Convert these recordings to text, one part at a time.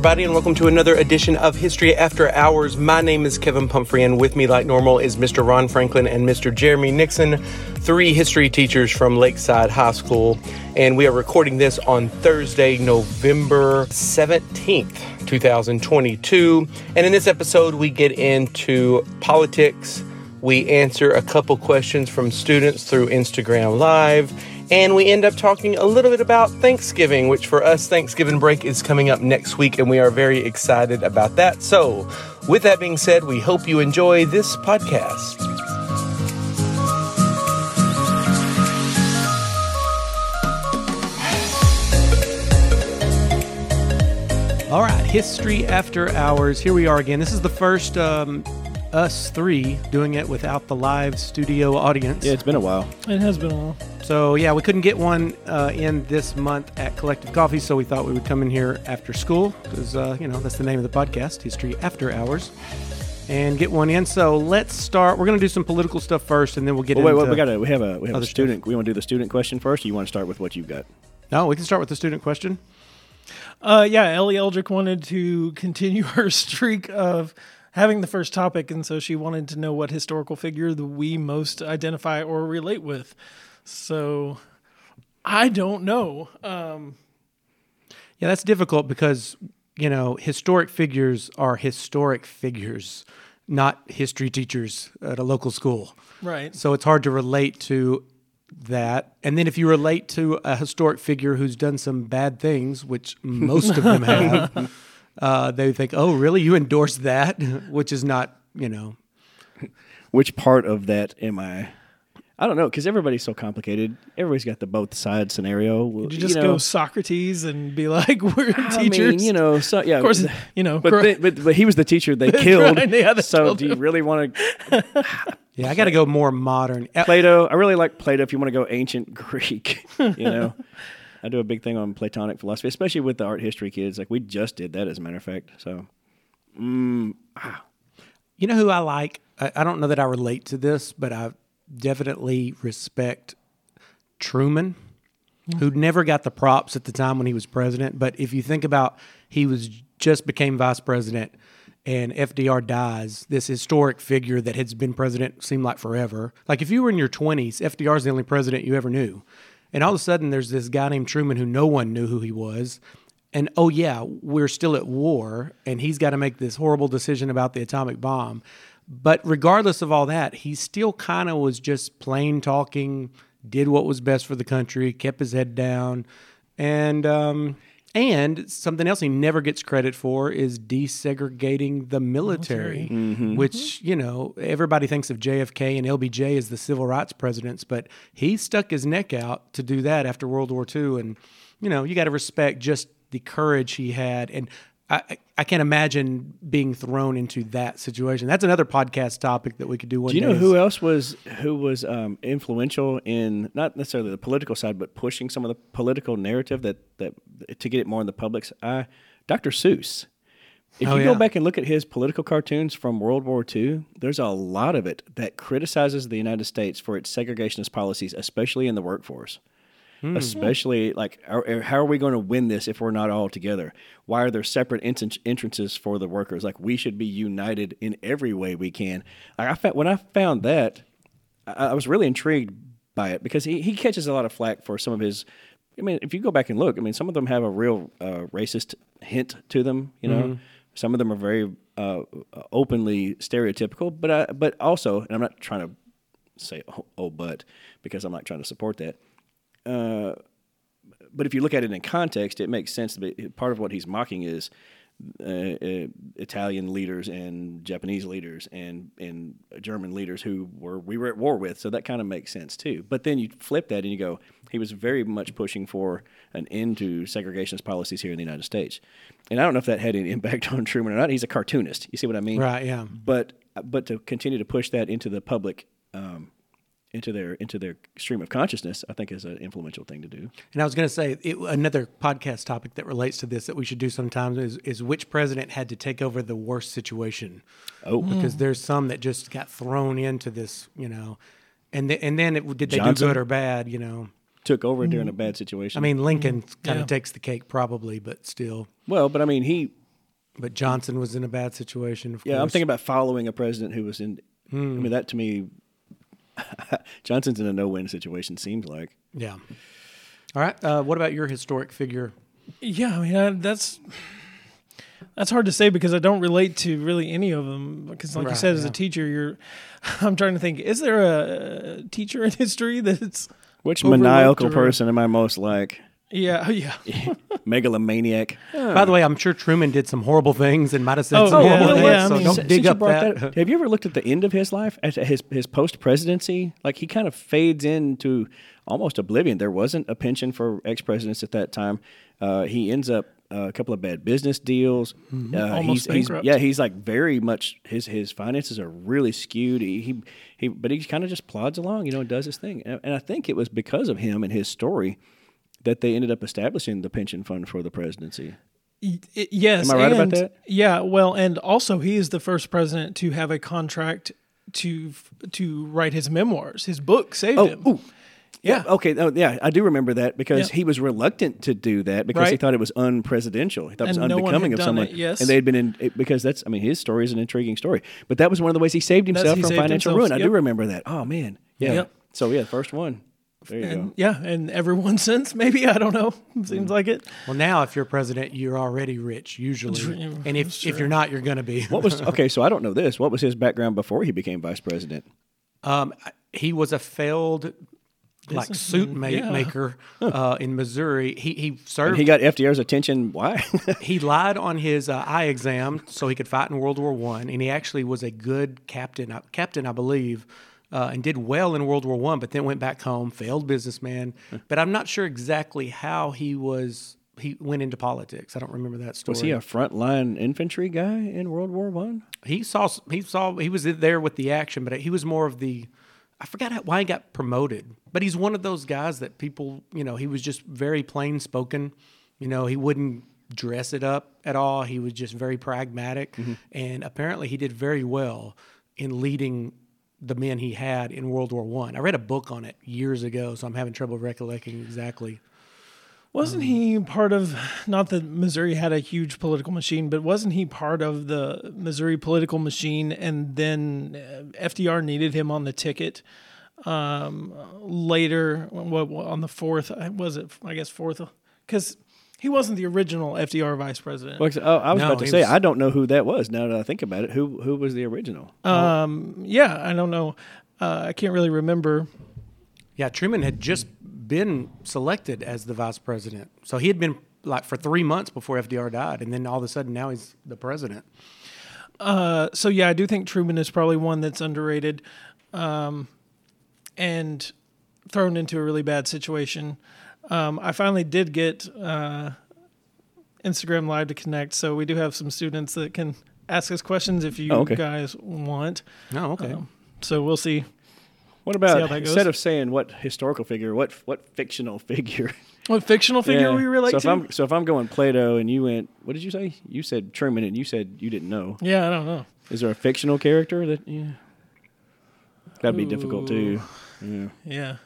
Everybody, and welcome to another edition of History After Hours. My name is Kevin Pumphrey, and with me, like normal, is Mr. Ron Franklin and Mr. Jeremy Nixon, three history teachers from Lakeside High School. And we are recording this on Thursday, November 17th, 2022. And in this episode, we get into politics. We answer a couple questions from students through Instagram Live and we end up talking a little bit about Thanksgiving, which for us, Thanksgiving break is coming up next week, and we are very excited about that. So, with that being said, we hope you enjoy this podcast. All right, History After Hours. Here we are again. This is the first um, us three doing it without the live studio audience. Yeah, it's been a while. It has been a while. So yeah, we couldn't get one uh, in this month at Collective Coffee, so we thought we would come in here after school because uh, you know that's the name of the podcast, History After Hours, and get one in. So let's start. We're going to do some political stuff first, and then we'll get Well, wait, into. wait, we got to we have a we have other a student. We want to do the student question first. Or you want to start with what you've got? no, we can start with the student question. Uh, yeah, Ellie Eldrick wanted to continue her streak of having the first topic, and so she wanted to know what historical figure that we most identify or relate with. So I don't know. Um, Yeah, that's difficult because you know historic figures are historic figures, not history teachers at a local school. right. So it's hard to relate to that. And then if you relate to a historic figure who's done some bad things, which most of them have, uh, they think, "Oh, really? You endorse that?" Which is not, you know. Which part of that am I? I don't know because everybody's so complicated. Everybody's got the both side scenario. Did you just know, go Socrates and be like, "We're I teachers"? mean, you know, so yeah. of course, you know. but, they- but but he was the teacher they killed. Right, yeah, they so do you really want to Yeah, I got to go more modern. Plato? I really like Plato. If you want to go ancient Greek, you know. I do a big thing on Platonic philosophy, especially with the art history kids. Like we just did that, as a matter of fact. So mm, ah. You know who I like? I, I don't know that I relate to this, but I definitely respect Truman, who mm-hmm. never got the props at the time when he was president. But if you think about, he was just became vice president, and FDR dies. This historic figure that has been president seemed like forever. Like if you were in your twenties, FDR is the only president you ever knew, and all of a sudden there's this guy named Truman who no one knew who he was. And oh yeah, we're still at war, and he's got to make this horrible decision about the atomic bomb. But regardless of all that, he still kind of was just plain talking, did what was best for the country, kept his head down, and um, and something else he never gets credit for is desegregating the military, mm-hmm. which you know everybody thinks of JFK and LBJ as the civil rights presidents, but he stuck his neck out to do that after World War II, and you know you got to respect just the courage he had and. I, I can't imagine being thrown into that situation. That's another podcast topic that we could do one Do you know who else was who was um, influential in not necessarily the political side, but pushing some of the political narrative that that to get it more in the public's eye? Dr. Seuss. If Oh, you yeah. go back and look at his political cartoons from World War II, there's a lot of it that criticizes the United States for its segregationist policies, especially in the workforce. Especially like, are, how are we going to win this if we're not all together? Why are there separate entran- entrances for the workers? Like, we should be united in every way we can. Like, I found, when I found that, I, I was really intrigued by it because he, he catches a lot of flack for some of his. I mean, if you go back and look, I mean, some of them have a real uh, racist hint to them. You know, some of them are very uh, openly stereotypical, but I, but also, and I'm not trying to say oh, oh but because I'm not trying to support that. Uh, but if you look at it in context, it makes sense. But part of what he's mocking is uh, uh, Italian leaders and Japanese leaders and and German leaders who were we were at war with. So that kind of makes sense too. But then you flip that and you go, he was very much pushing for an end to segregationist policies here in the United States. And I don't know if that had any impact on Truman or not. He's a cartoonist. You see what I mean? Right, yeah. But but to continue to push that into the public. Um, into their into their stream of consciousness, I think is an influential thing to do. And I was going to say it, another podcast topic that relates to this that we should do sometimes is, is which president had to take over the worst situation. Oh, because mm. there's some that just got thrown into this, you know, and th- and then it, did they Johnson? do good or bad, you know? took over during a mm. bad situation. I mean, mm. Lincoln kind Yeah. of takes the cake, probably, but still. well, but I mean, he. But Johnson was in a bad situation. Of Yeah, I'm thinking about following a president who was in. I hmm. mean, that to me, Johnson's in a no-win situation. Seems like. Yeah. All right. Uh, what about your historic figure? Yeah, I mean I, that's that's hard to say because I don't relate to really any of them. Because, like you Right, said, as a teacher, you're. I'm trying to think. Is there a teacher in history that's? Which maniacal or- person am I most like? Yeah, oh, yeah. Megalomaniac. By the way, I'm sure Truman did some horrible things and might have said Oh, some yeah, horrible yeah, things. I so don't Since dig you up that. that- Have you ever looked at the end of his life, at his his post presidency? Like he kind of fades into almost oblivion. There wasn't a pension for ex presidents at that time. Uh, he ends up uh, a couple of bad business deals. Uh, Almost he's, he's bankrupt. yeah, he's like very much his his finances are really skewed. He he, he but he kind of just plods along, you know, and does his thing. And, and I think it was because of him and his story that they ended up establishing the pension fund for the presidency. Yes. Am I right about that? Yeah. Well, and also he is the first president to have a contract to to write his memoirs. His book saved Oh, him. ooh. Yeah. Okay. Oh, yeah. I do remember that because Yeah. he was reluctant to do that because he thought it was unpresidential. He thought it was no unbecoming of someone. it, yes. And they had been in it- because that's. I mean, his story is an intriguing story. But that was one of the ways he saved himself he from saved financial himself, ruin. I do remember that. Oh man. Yeah. Yep. So yeah, first one. There you And go. yeah, and everyone since maybe I don't know. Seems Mm. like it. Well, now if you're president, you're already rich usually, and if if you're not, you're going to be. What was okay? So I don't know this. What was his background before he became vice president? Um, he was a failed like suit ma- yeah. maker uh, in Missouri. He he served. He got FDR's attention. Why? he lied on his uh, eye exam so he could fight in World War One, and he actually was a good captain, uh, captain, I believe, uh, and did well in World War One. But then went back home, failed businessman. But I'm not sure exactly how he was. He went into politics. I don't remember that story. was he a frontline infantry guy in World War One? he saw he saw he was there with the action, but he was more of the. I forgot how, why he got promoted, but he's one of those guys that people, you know, he was just very plain spoken. You know, he wouldn't dress it up at all. He was just very pragmatic, and apparently he did very well in leading the men he had in World War One. I. I read a book on it years ago, so I'm having trouble recollecting exactly. Wasn't he part of not that Missouri had a huge political machine, but wasn't he part of the Missouri political machine and then uh, FDR needed him on the ticket um, later what, on the fourth uh, was it I guess fourth cuz he wasn't the original FDR vice president. Well, oh, I was No, about to say was- I don't know who that was. Now that I think about it, who who was the original? Um yeah, I don't know. Uh, I can't really remember. Yeah, Truman had just been selected as the vice president. So he had been like for three months before FDR died. And then all of a sudden now he's the president. Uh, so yeah, I do think Truman is probably one that's underrated, um, and thrown into a really bad situation. Um, I finally did get uh, Instagram Live to connect, so we do have some students that can ask us questions if you Oh, okay. guys want. Oh, okay. Um, so we'll see. What how about that goes. instead of saying what historical figure, what what fictional figure? What fictional figure Yeah. we relate so if to? I'm so if I'm going Plato and you went, what did you say? You said Truman and you said you didn't know. yeah, I don't know. Is there a fictional character that yeah? That'd be difficult too. Yeah. Yeah,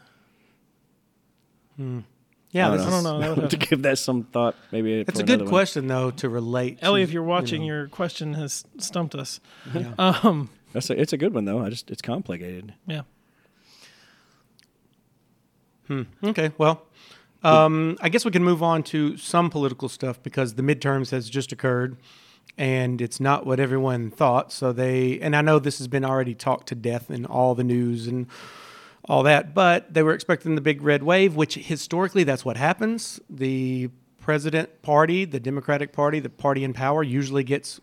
Yeah, I this I don't know. That to to- give that some thought, maybe. It's a good another one. question though to relate. Ellie, to, if you're watching, you know, your question has stumped us. yeah. Um, That's a, it's a good one though. I just it's complicated. yeah. Hmm. Okay, well, um, I guess we can move on to some political stuff because the midterms has just occurred, and it's not what everyone thought. So they, and I know this has been already talked to death in all the news and all that, but they were expecting the big red wave, which historically that's what happens. The president party, the Democratic Party, the party in power, usually gets,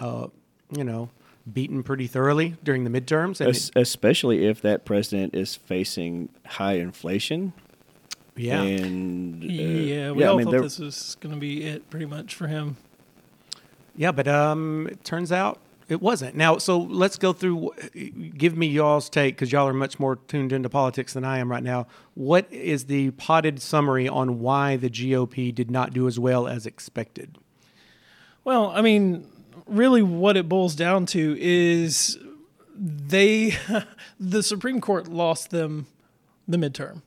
uh, you know, beaten pretty thoroughly during the midterms, and Es- especially if that president is facing high inflation. yeah, And uh, Yeah, we yeah, all I mean, thought this was going to be it pretty much for him. Yeah, but um, it turns out it wasn't. Now, so let's go through. Give me y'all's take because y'all are much more tuned into politics than I am right now. What is the potted summary on why the GOP did not do as well as expected? Well, I mean, really, what it boils down to is they, the Supreme Court lost them the midterm.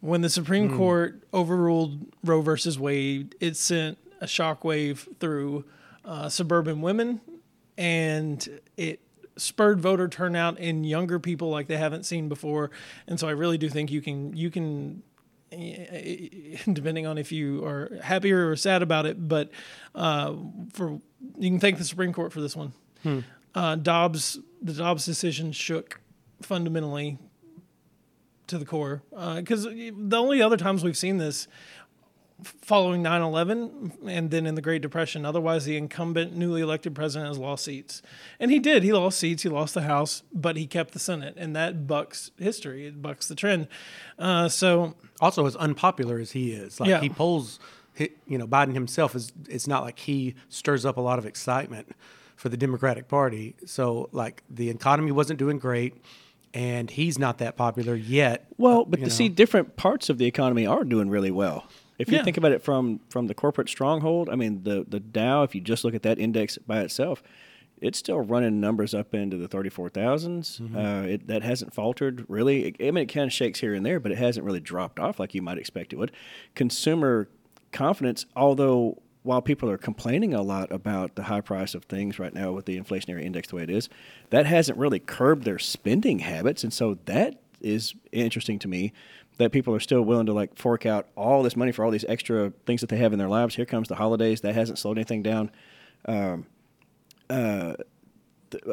When the Supreme Court overruled Roe versus Wade, it sent a shockwave through uh, suburban women, and it spurred voter turnout in younger people like they haven't seen before. And so I really do think you can you can depending on if you are happier or sad about it. But uh, for you can thank the Supreme Court for this one. Uh, Dobbs, the Dobbs decision shook fundamentally to the core because the only other times we've seen this following 9-11 and then in the great depression otherwise the incumbent newly elected president has lost seats and he did he lost seats he lost the house but he kept the senate and that bucks history it bucks the trend uh, so Also, as unpopular as he is, like Yeah. he polls, hi- you know, Biden himself is. It's not like he stirs up a lot of excitement for the Democratic Party. So, like, the economy wasn't doing great, and he's not that popular yet. Well, but you to know. see different parts of the economy are doing really well. If you Yeah. think about it from from the corporate stronghold, I mean the the Dow. If you just look at that index by itself, it's still running numbers up into the thirty four thousands. Uh, it that hasn't faltered really. I mean, it kind of shakes here and there, but it hasn't really dropped off like you might expect it would. Consumer confidence, although while people are complaining a lot about the high price of things right now with the inflationary index the way it is, that hasn't really curbed their spending habits, and so that is interesting to me that people are still willing to like fork out all this money for all these extra things that they have in their lives. Here comes the holidays; that hasn't slowed anything down.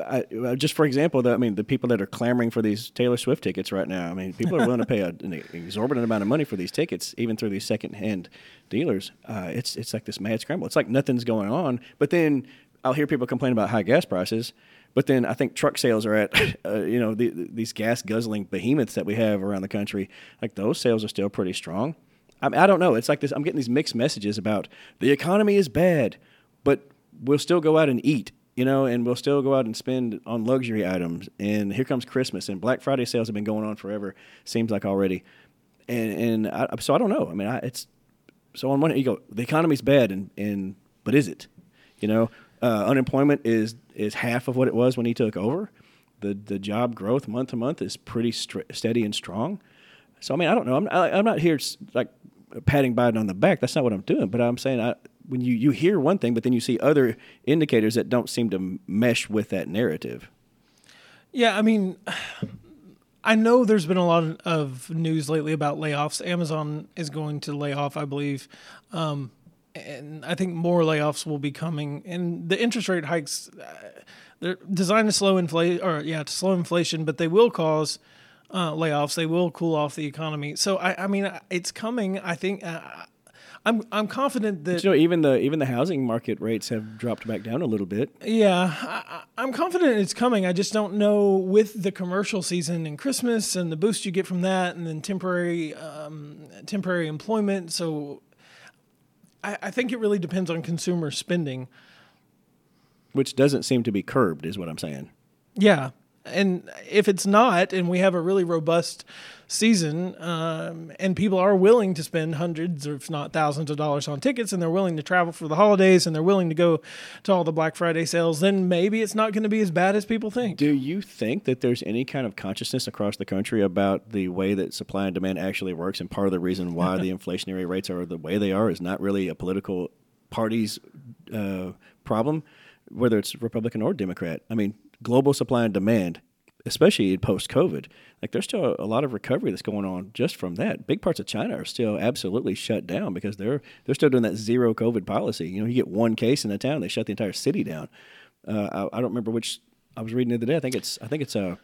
I, uh, just for example, the, I mean, the people that are clamoring for these Taylor Swift tickets right now. I mean, people are willing to pay a, an exorbitant amount of money for these tickets, even through these secondhand dealers. Uh, it's it's like this mad scramble. It's like nothing's going on. But then I'll hear people complain about high gas prices. But then I think truck sales are at, uh, you know, the, these gas guzzling behemoths that we have around the country. Like those sales are still pretty strong. I, mean, I don't know. It's like this. I'm getting these mixed messages about the economy is bad, but we'll still go out and eat you know, and we'll still go out and spend on luxury items. And here comes Christmas, and Black Friday sales have been going on forever. Seems like already, and and I, so I don't know. I mean, I, it's so on one hand you go, the economy's bad, and and but is it? You know, uh, unemployment is is half of what it was when he took over. The the job growth month to month is pretty str- steady and strong. So I mean, I don't know. I'm I, I'm not here like patting Biden on the back. That's not what I'm doing. But I'm saying I, when you you hear one thing, but then you see other indicators that don't seem to mesh with that narrative. Yeah, I mean, I know there's been a lot of news lately about layoffs. Amazon is going to lay off, I believe, um, and I think more layoffs will be coming. And the interest rate hikes, uh, they're designed to slow inflation, or yeah, to slow inflation, but they will cause uh, layoffs. They will cool off the economy. So I, I mean, it's coming. I think. Uh, I'm I'm confident that You know, even the even the housing market rates have dropped back down a little bit. Yeah, I, I'm confident it's coming. I just don't know with the commercial season and Christmas and the boost you get from that, and then temporary um, temporary employment. So, I, I think it really depends on consumer spending. which doesn't seem to be curbed, is what I'm saying. Yeah, and if it's not, and we have a really robust season, um, and people are willing to spend hundreds, or if not thousands, of dollars on tickets, and they're willing to travel for the holidays, and they're willing to go to all the Black Friday sales, then maybe it's not going to be as bad as people think. Do you think that there's any kind of consciousness across the country about the way that supply and demand actually works? And part of the reason why the inflationary rates are the way they are is not really a political party's uh, problem, whether it's Republican or Democrat. I mean, global supply and demand, especially post COVID, like there's still a lot of recovery that's going on just from that. Big parts of China are still absolutely shut down because they're they're still doing that zero COVID policy. You know, you get one case in a town, they shut the entire city down. Uh, I, I don't remember which I was reading the other day. I think it's I think it's uh,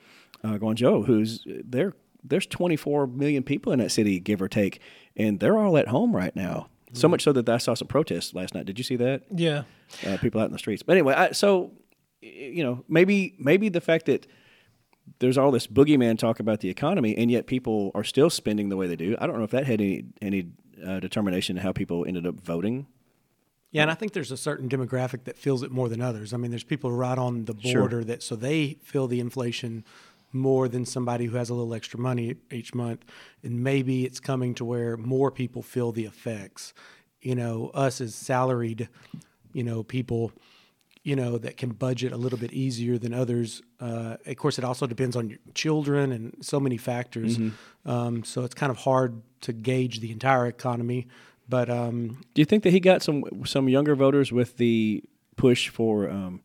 uh Guangzhou who's there. There's 24 million people in that city, give or take, and they're all at home right now. So much so that I saw some protests last night. Did you see that? Yeah. uh, people out in the streets. But anyway, I, so you know, maybe maybe the fact that there's all this boogeyman talk about the economy, and yet people are still spending the way they do. I don't know if that had any any uh, determination in how people ended up voting. Yeah, and I think there's a certain demographic that feels it more than others. I mean, there's people right on the Sure. border that so they feel the inflation more than somebody who has a little extra money each month, and maybe it's coming to where more people feel the effects. You know, us as salaried, you know, people, you know, that can budget a little bit easier than others. Uh, of course, it also depends on your children and so many factors. Um, so it's kind of hard to gauge the entire economy. But um, Do you think that he got some some younger voters with the push for um,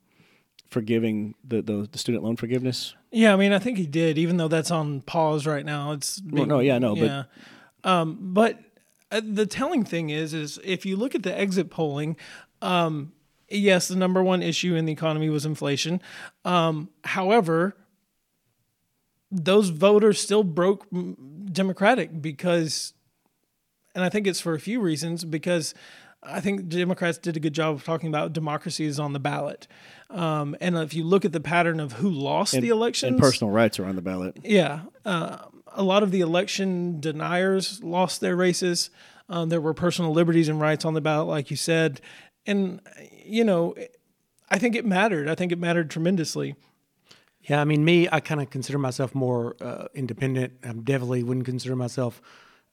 forgiving the, the the student loan forgiveness? Yeah, I mean, I think he did, even though that's on pause right now. It's being, no, yeah, no, but- um, but uh, the telling thing is, is if you look at the exit polling, um, yes, the number one issue in the economy was inflation. Um, however, those voters still broke Democratic because, and I think it's for a few reasons because. I think Democrats did a good job of talking about democracy is on the ballot. Um, and if you look at the pattern of who lost the election, And personal rights are on the ballot. yeah, uh, a lot of the election deniers lost their races. Um, there were personal liberties and rights on the ballot, like you said, and you know, I think it mattered. I think it mattered tremendously. Yeah, I mean, me, I kind of consider myself more uh, independent. I definitely wouldn't consider myself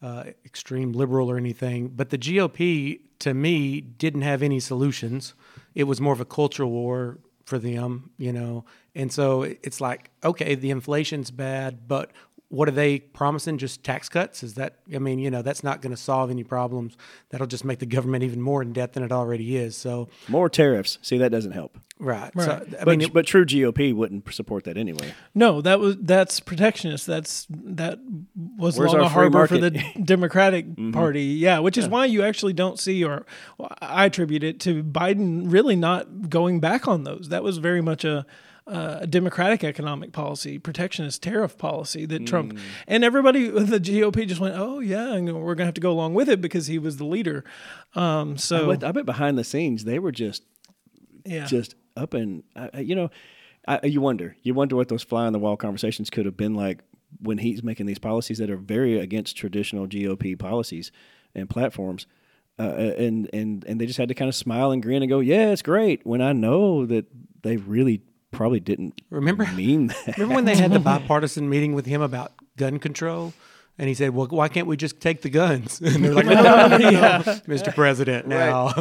uh, extreme liberal or anything. But the GOP, to me, didn't have any solutions. It was more of a cultural war for them, you know. And so it's like, okay, the inflation's bad, but what are they promising? Just tax cuts? Is that? I mean, you know, that's not going to solve any problems. That'll just make the government even more in debt than it already is. So, More tariffs. See, that doesn't help. right. So, Right. I But, mean, it- but true GOP wouldn't support that anyway. No, that was that's protectionist. That's that was Where's long a free harbor for the market? Mm-hmm. Democratic Party. Yeah, which is why you actually don't see, or well, I attribute it to Biden really not going back on those. That was very much a. a democratic economic policy, protectionist tariff policy that Trump Mm. and everybody with the GOP just went, oh yeah, and we're gonna have to go along with it because he was the leader. Um, so But I bet behind the scenes they were just yeah, just up and I I- you know, I, you wonder, you wonder what those fly on the wall conversations could have been like when he's making these policies that are very against traditional GOP policies and platforms. Uh, and and and they just had to kind of smile and grin and go, "Yeah, it's great." When I know that they really probably didn't Remember- mean that. Remember when they had the bipartisan meeting with him about gun control? And he said, "Well, why can't we just take the guns?" And they're like, "No, no, no, no, no, Mr. President, now."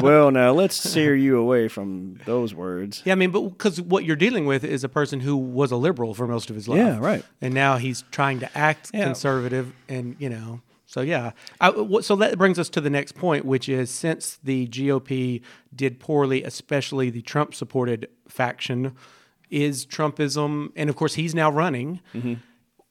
well, now let's steer you away from those words. yeah, I mean, but because what you're dealing with is a person who was a liberal for most of his life. Yeah, right. And now he's trying to act Yeah. conservative, and you know, so yeah. I, so that brings us to the next point, which is since the GOP did poorly, especially the Trump-supported faction, is Trumpism, and of course he's now running.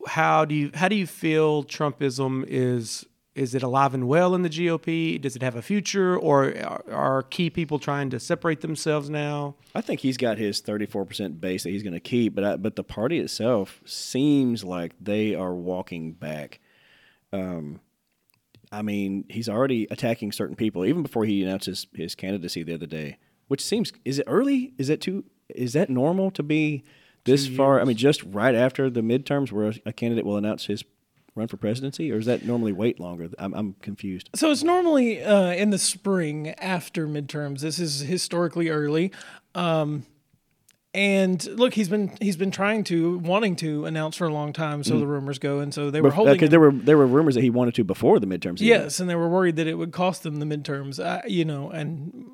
How do you how do you feel Trumpism is? Is it alive and well in the GOP? Does it have a future, or are, are key people trying to separate themselves now? I think he's got his 34% base that he's going to keep, but I, but the party itself seems like they are walking back. Um, I mean, he's already attacking certain people even before he announced his, candidacy the other day, which seems is it early? Is it too is that normal to be this far? I mean, just right after the midterms where a, a candidate will announce his run for presidency, or is that normally wait longer? I'm, I'm confused. So it's normally uh, in the spring after midterms. This is historically early. Um, and look, he's been he's been trying to wanting to announce for a long time, so the rumors go, and so they were holding. Because there were there were rumors that he wanted to before the midterms. even. yes, and they were worried that it would cost them the midterms. Uh, you know, and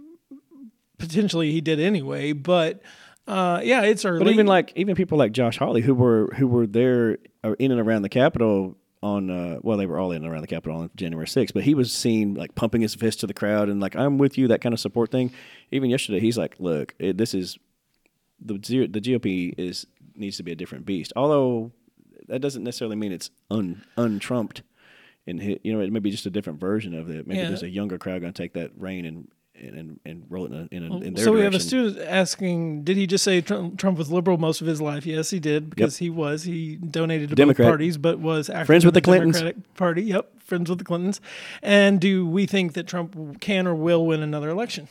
potentially he did anyway. But uh, yeah, it's early. But even like even people like Josh Hawley, who were who were there in and around the Capitol on uh, well, they were all in and around the Capitol on January 6th, but he was seen like pumping his fist to the crowd and like I'm with you, that kind of support thing. Even yesterday, he's like, look, it, this is the the GOP is needs to be a different beast. Although that doesn't necessarily mean it's un untrumped. And you know, it may be just a different version of it. Maybe Yeah. there's a younger crowd going to take that reign and and, and, roll it in, a, in, a, in their so we have a student asking, did he just say Trump, Trump was liberal most of his life? Yes, he did because he was. He donated to Democrat. both parties, but was active Friends with the Clintons. Democratic Party. Yep, friends with the Clintons. And do we think that Trump can or will win another election?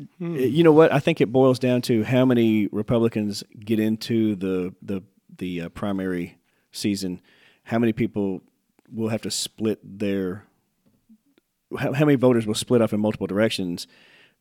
Uh, You know what? I think it boils down to how many Republicans get into the the the uh, primary season. How many people will have to split their how, how many voters will split up in multiple directions?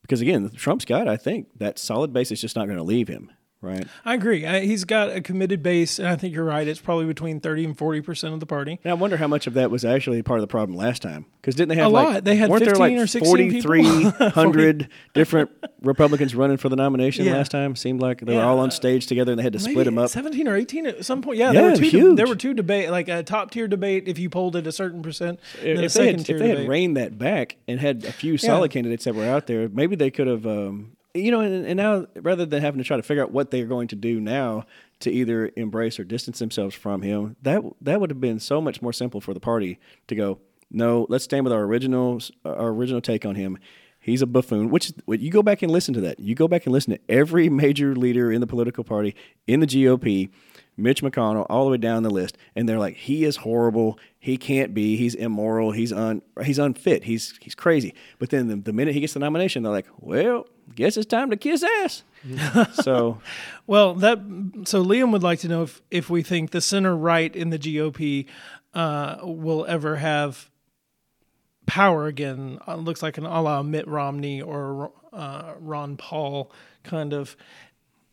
Because again, Trump's got, I think, that solid base is just not going to leave him. Right? I agree. I, he's got a committed base, and I think you're right. It's probably between 30 and 40 percent of the party. And I wonder how much of that was actually part of the problem last time. Because didn't they have A like lot. They had weren't there 15 like or 4,300 different Republicans running for the nomination Yeah. last time? Seemed like they were all on stage together and they had to split them up. 17 or 18 at some point. Yeah, Yeah, there were two. huge. There were two debate, like a top tier debate. If you polled at a certain percent, a If they, second had, if they had reined that back and had a few solid candidates that were out there, maybe they could have, um, you know, and, and now rather than having to try to figure out what they're going to do now to either embrace or distance themselves from him, that that would have been so much more simple for the party to go. No, let's stand with our original our original take on him. He's a buffoon. Which you go back and listen to that. You go back and listen to every major leader in the political party in the GOP. Mitch McConnell, all the way down the list, and they're like, he is horrible. He can't be. He's immoral. He's un. He's unfit. He's he's crazy. But then the, the minute he gets the nomination, they're like, well, guess it's time to kiss ass. so Well, that so Liam would like to know if if we think the center right in the GOP uh, will ever have power again. Uh, looks like an a la Mitt Romney or uh, Ron Paul kind of.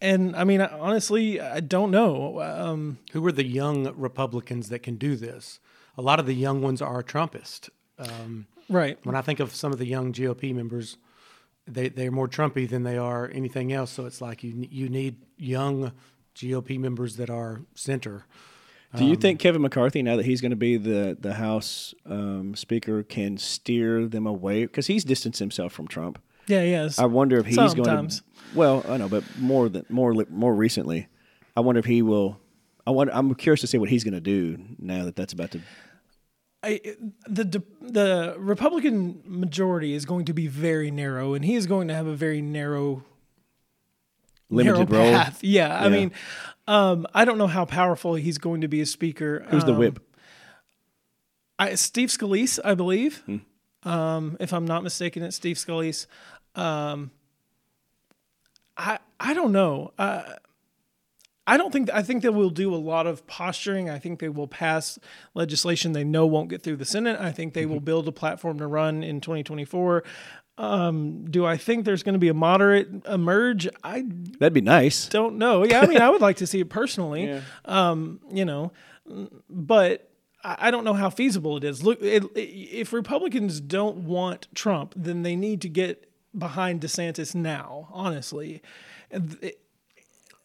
And I mean, honestly, I don't know. Um, Who are the young Republicans that can do this? A lot of the young ones are Trumpist. Um, right. when I think of some of the young GOP members, they they're more Trumpy than they are anything else. So it's like you you need young GOP members that are center. Do you think Kevin McCarthy, now that he's going to be the the House um, Speaker, can steer them away because he's distanced himself from Trump? Yeah. Yes. I wonder if he's Sometimes. going to. Well, I know, but more than more more recently, I wonder if he will. I wonder. I'm curious to see what he's going to do now that that's about to. I, the the Republican majority is going to be very narrow, and he is going to have a very narrow Limited narrow role. path. Yeah, I mean, um, I don't know how powerful he's going to be as speaker. Who's the Um, whip? I, Steve Scalise, I believe. Hmm. Um, if I'm not mistaken, it's Steve Scalise. Um, I I don't know. Uh, I don't think I think they will do a lot of posturing. I think they will pass legislation they know won't get through the Senate. I think they will Mm-hmm. build a platform to run in 2024. Um, do I think there's going to be a moderate emerge? I That'd be nice. don't know. Yeah, I mean, I would like to see it personally. Yeah. Um, you know, but I don't know how feasible it is. Look, it, if Republicans don't want Trump, then they need to get behind DeSantis now. Honestly,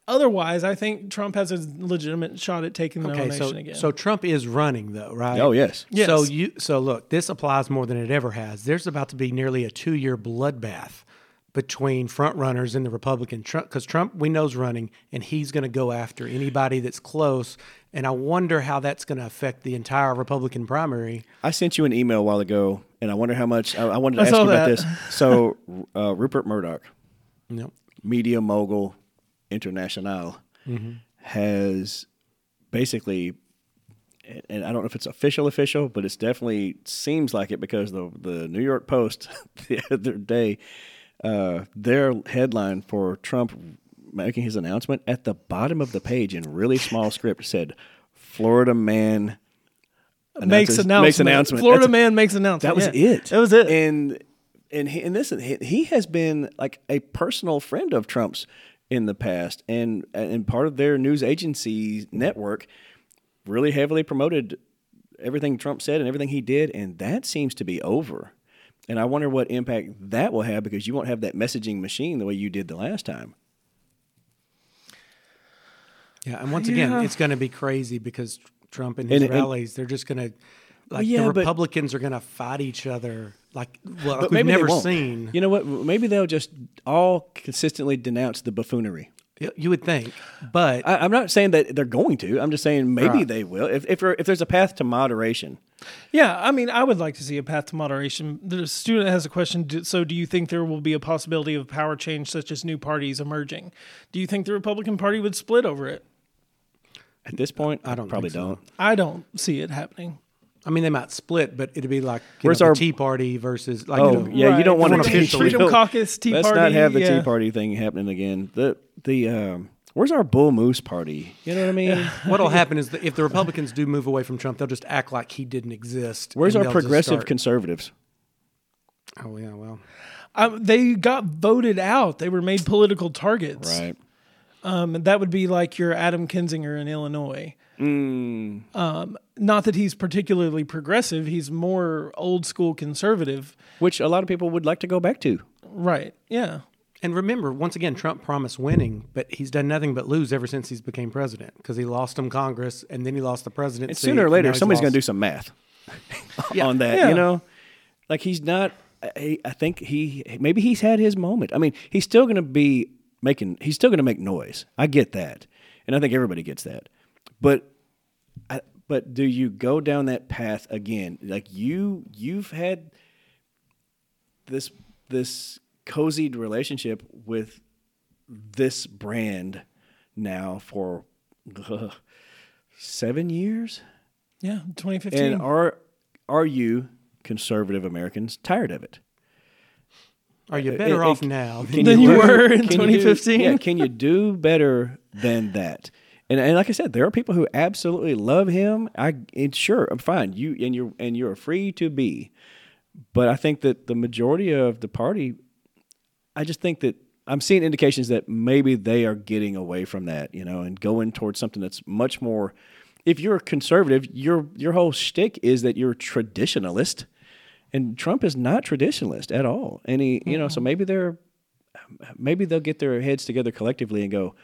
otherwise, I think Trump has a legitimate shot at taking the Okay, nomination so again. so Trump is running though, right? Oh yes. Yes. So you so look, this applies more than it ever has. There's about to be nearly a two year bloodbath between front runners in the Republican Trump because Trump we know's running and he's going to go after anybody that's close. And I wonder how that's going to affect the entire Republican primary. I sent you an email a while ago, and I wonder how much. I, I wanted to I ask saw you about this. So, uh, Rupert Murdoch, You media mogul international, has basically, and I don't know if it's official official, but it's definitely seems like it because the the New York Post the other day, uh, their headline for Trump making his announcement at the bottom of the page in really small script said, "Florida man." makes announcement. Makes announcement. Florida That's- man makes announcement. that was Yeah. it. That was it. And and he, and this he, he has been like a personal friend of Trump's in the past, and and part of their news agency network really heavily promoted everything Trump said and everything he did, and that seems to be over. And I wonder what impact that will have because you won't have that messaging machine the way you did the last time. yeah. And once Yeah. again, it's going to be crazy because Trump and his And- and- rallies, they're just going to like yeah, the but- Republicans are going to fight each other like well, like we've maybe they never won't. seen. You know what? Maybe they'll just all consistently denounce the buffoonery. You- You would think, but I, I'm not saying that they're going to. I'm just saying maybe Right. they will. If if, if there's a path to moderation, Yeah, I mean, I would like to see a path to moderation. The student has a question. So, do you think there will be a possibility of power change, such as new parties emerging? Do you think the Republican Party would split over it? at this point, I don't probably think so. don't. I don't see it happening. I mean, they might split, but it'd be like Where's know, the our- Tea Party versus like Oh, you know, yeah, you don't want want to to officially- Freedom Caucus, Tea Party. Let's Party. not have the yeah. Tea Party thing happening again. The the um, where's our Bull Moose Party? You know what I mean? What'll happen is that if the Republicans do move away from Trump, they'll just act like he didn't exist. Where's our progressive conservatives? oh yeah, well, Um, they got voted out. They were made political targets. Right. Um, that would be like your Adam Kinzinger in Illinois. Mm, Um, not that he's particularly progressive; he's more old school conservative. which a lot of people would like to go back to. Right? Yeah. And remember, once again, Trump promised winning, but he's done nothing but lose ever since he's became president because he lost him Congress and then he lost the presidency. And sooner or later, somebody's going to do some math Yeah. on that. Yeah. You know, like he's not. I, I think he maybe he's had his moment. I mean, he's still going to be making. He's still going to make noise. I get that, and I think everybody gets that. But, I, but do you go down that path again? Like you, you've had this this cozied relationship with this brand now for uh, seven years. Yeah. 2015. And are are you conservative Americans tired of it? Are you better it- off it- now? Than you do- were in can 2015? yeah, can you do better than that? And, and like I said, there are people who absolutely love him. I and sure, I'm fine. You and you're and you're free to be, but I think that the majority of the party, I just think that I'm seeing indications that maybe they are getting away from that, you know, and going towards something that's much more. If you're a conservative, your your whole shtick is that you're traditionalist, and Trump is not traditionalist at all. And he, you know, so maybe they're maybe they'll get their heads together collectively and go,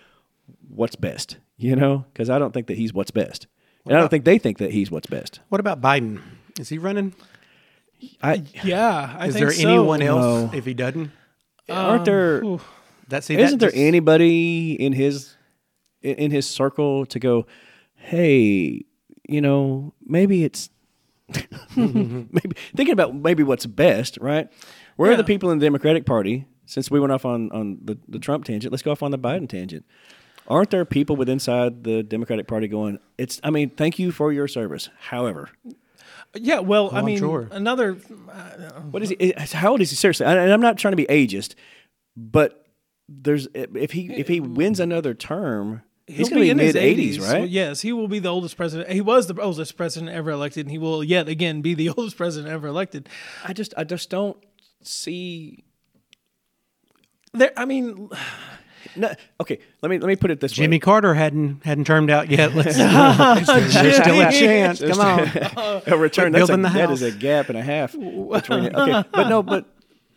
"What's best?" You know, because I don't think that he's what's best, and I don't think they think that he's what's best. What about Biden? Is he running? I yeah. I Is think there so. anyone else No. if he doesn't? aren't um, there Ooh. That see, isn't that there just- anybody in his in, in his circle to go, hey, you know, maybe it's maybe thinking about maybe what's best, right? Where are the people in the Democratic Party? Since we went off on on the, the Trump tangent, let's go off on the Biden tangent. Aren't there people with inside the Democratic Party going? It's. I mean, thank you for your service. However, Yeah. Well, I I'm mean, sure. another. what is he? Eh, how old is he? Seriously, and I'm not trying to be ageist, but there's eh, if he if he wins another term, he's He'll going to be in his mid 80s, So, right? yes, he will be the oldest president. He was the oldest president ever elected, and he will yet again be the oldest president ever elected. I just I just don't see. There, I mean, No, okay, let me let me put it this Jimmy way. Jimmy Carter hadn't hadn't turned out yet. Let's, there's, there's still a chance. Come on. a return. That's a, that is a gap and a half between. Okay, but no, but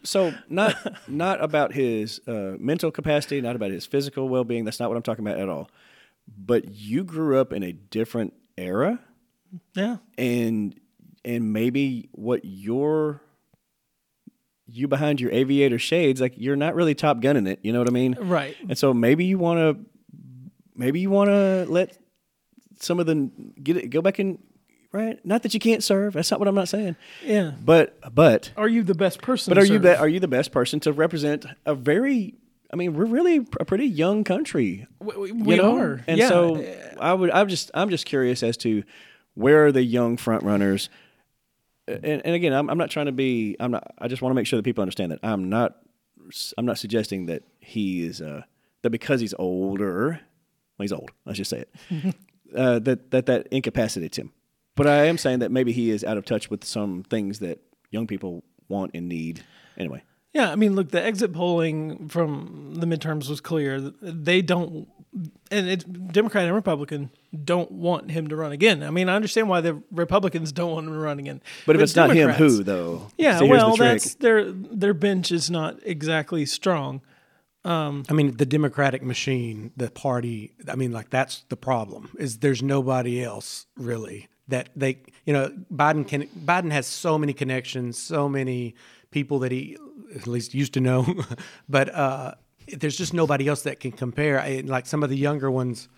so not not about his uh, mental capacity, not about his physical well being. That's not what I'm talking about at all. But you grew up in a different era, yeah, and and maybe what your you behind your aviator shades, like you're not really top gunning it. You know what I mean? right. And so maybe you want to, maybe you want to let some of the get it, go back and right. Not that you can't serve. That's not what I'm not saying. Yeah. But but Are you the best person? but to are you be, are you the best person to represent a very? I mean, we're really a pretty young country. We, we- you know? are. and yeah. so I would. I'm just. I'm just curious as to where are the young front runners. And, and again, I'm, I'm not trying to be. I'm not. I just want to make sure that people understand that I'm not. I'm not suggesting that he is. Uh, that because he's older, well, he's old. Let's just say it. uh, that that that incapacitates him. But I am saying that maybe he is out of touch with some things that young people want and need. Anyway, Yeah, I mean, look, the exit polling from the midterms was clear. They don't, and it's Democrat and Republican don't want him to run again. I mean, I understand why the Republicans don't want him to run again. but if it's not him, who though? Yeah, See, here's well, the that's their their bench is not exactly strong. I mean, the Democratic machine, the party. I mean, like that's the problem. Is there's nobody else really that they. You know, Biden can. Biden has so many connections, so many people that he at least used to know, but uh, there's just nobody else that can compare. I, like some of the younger ones.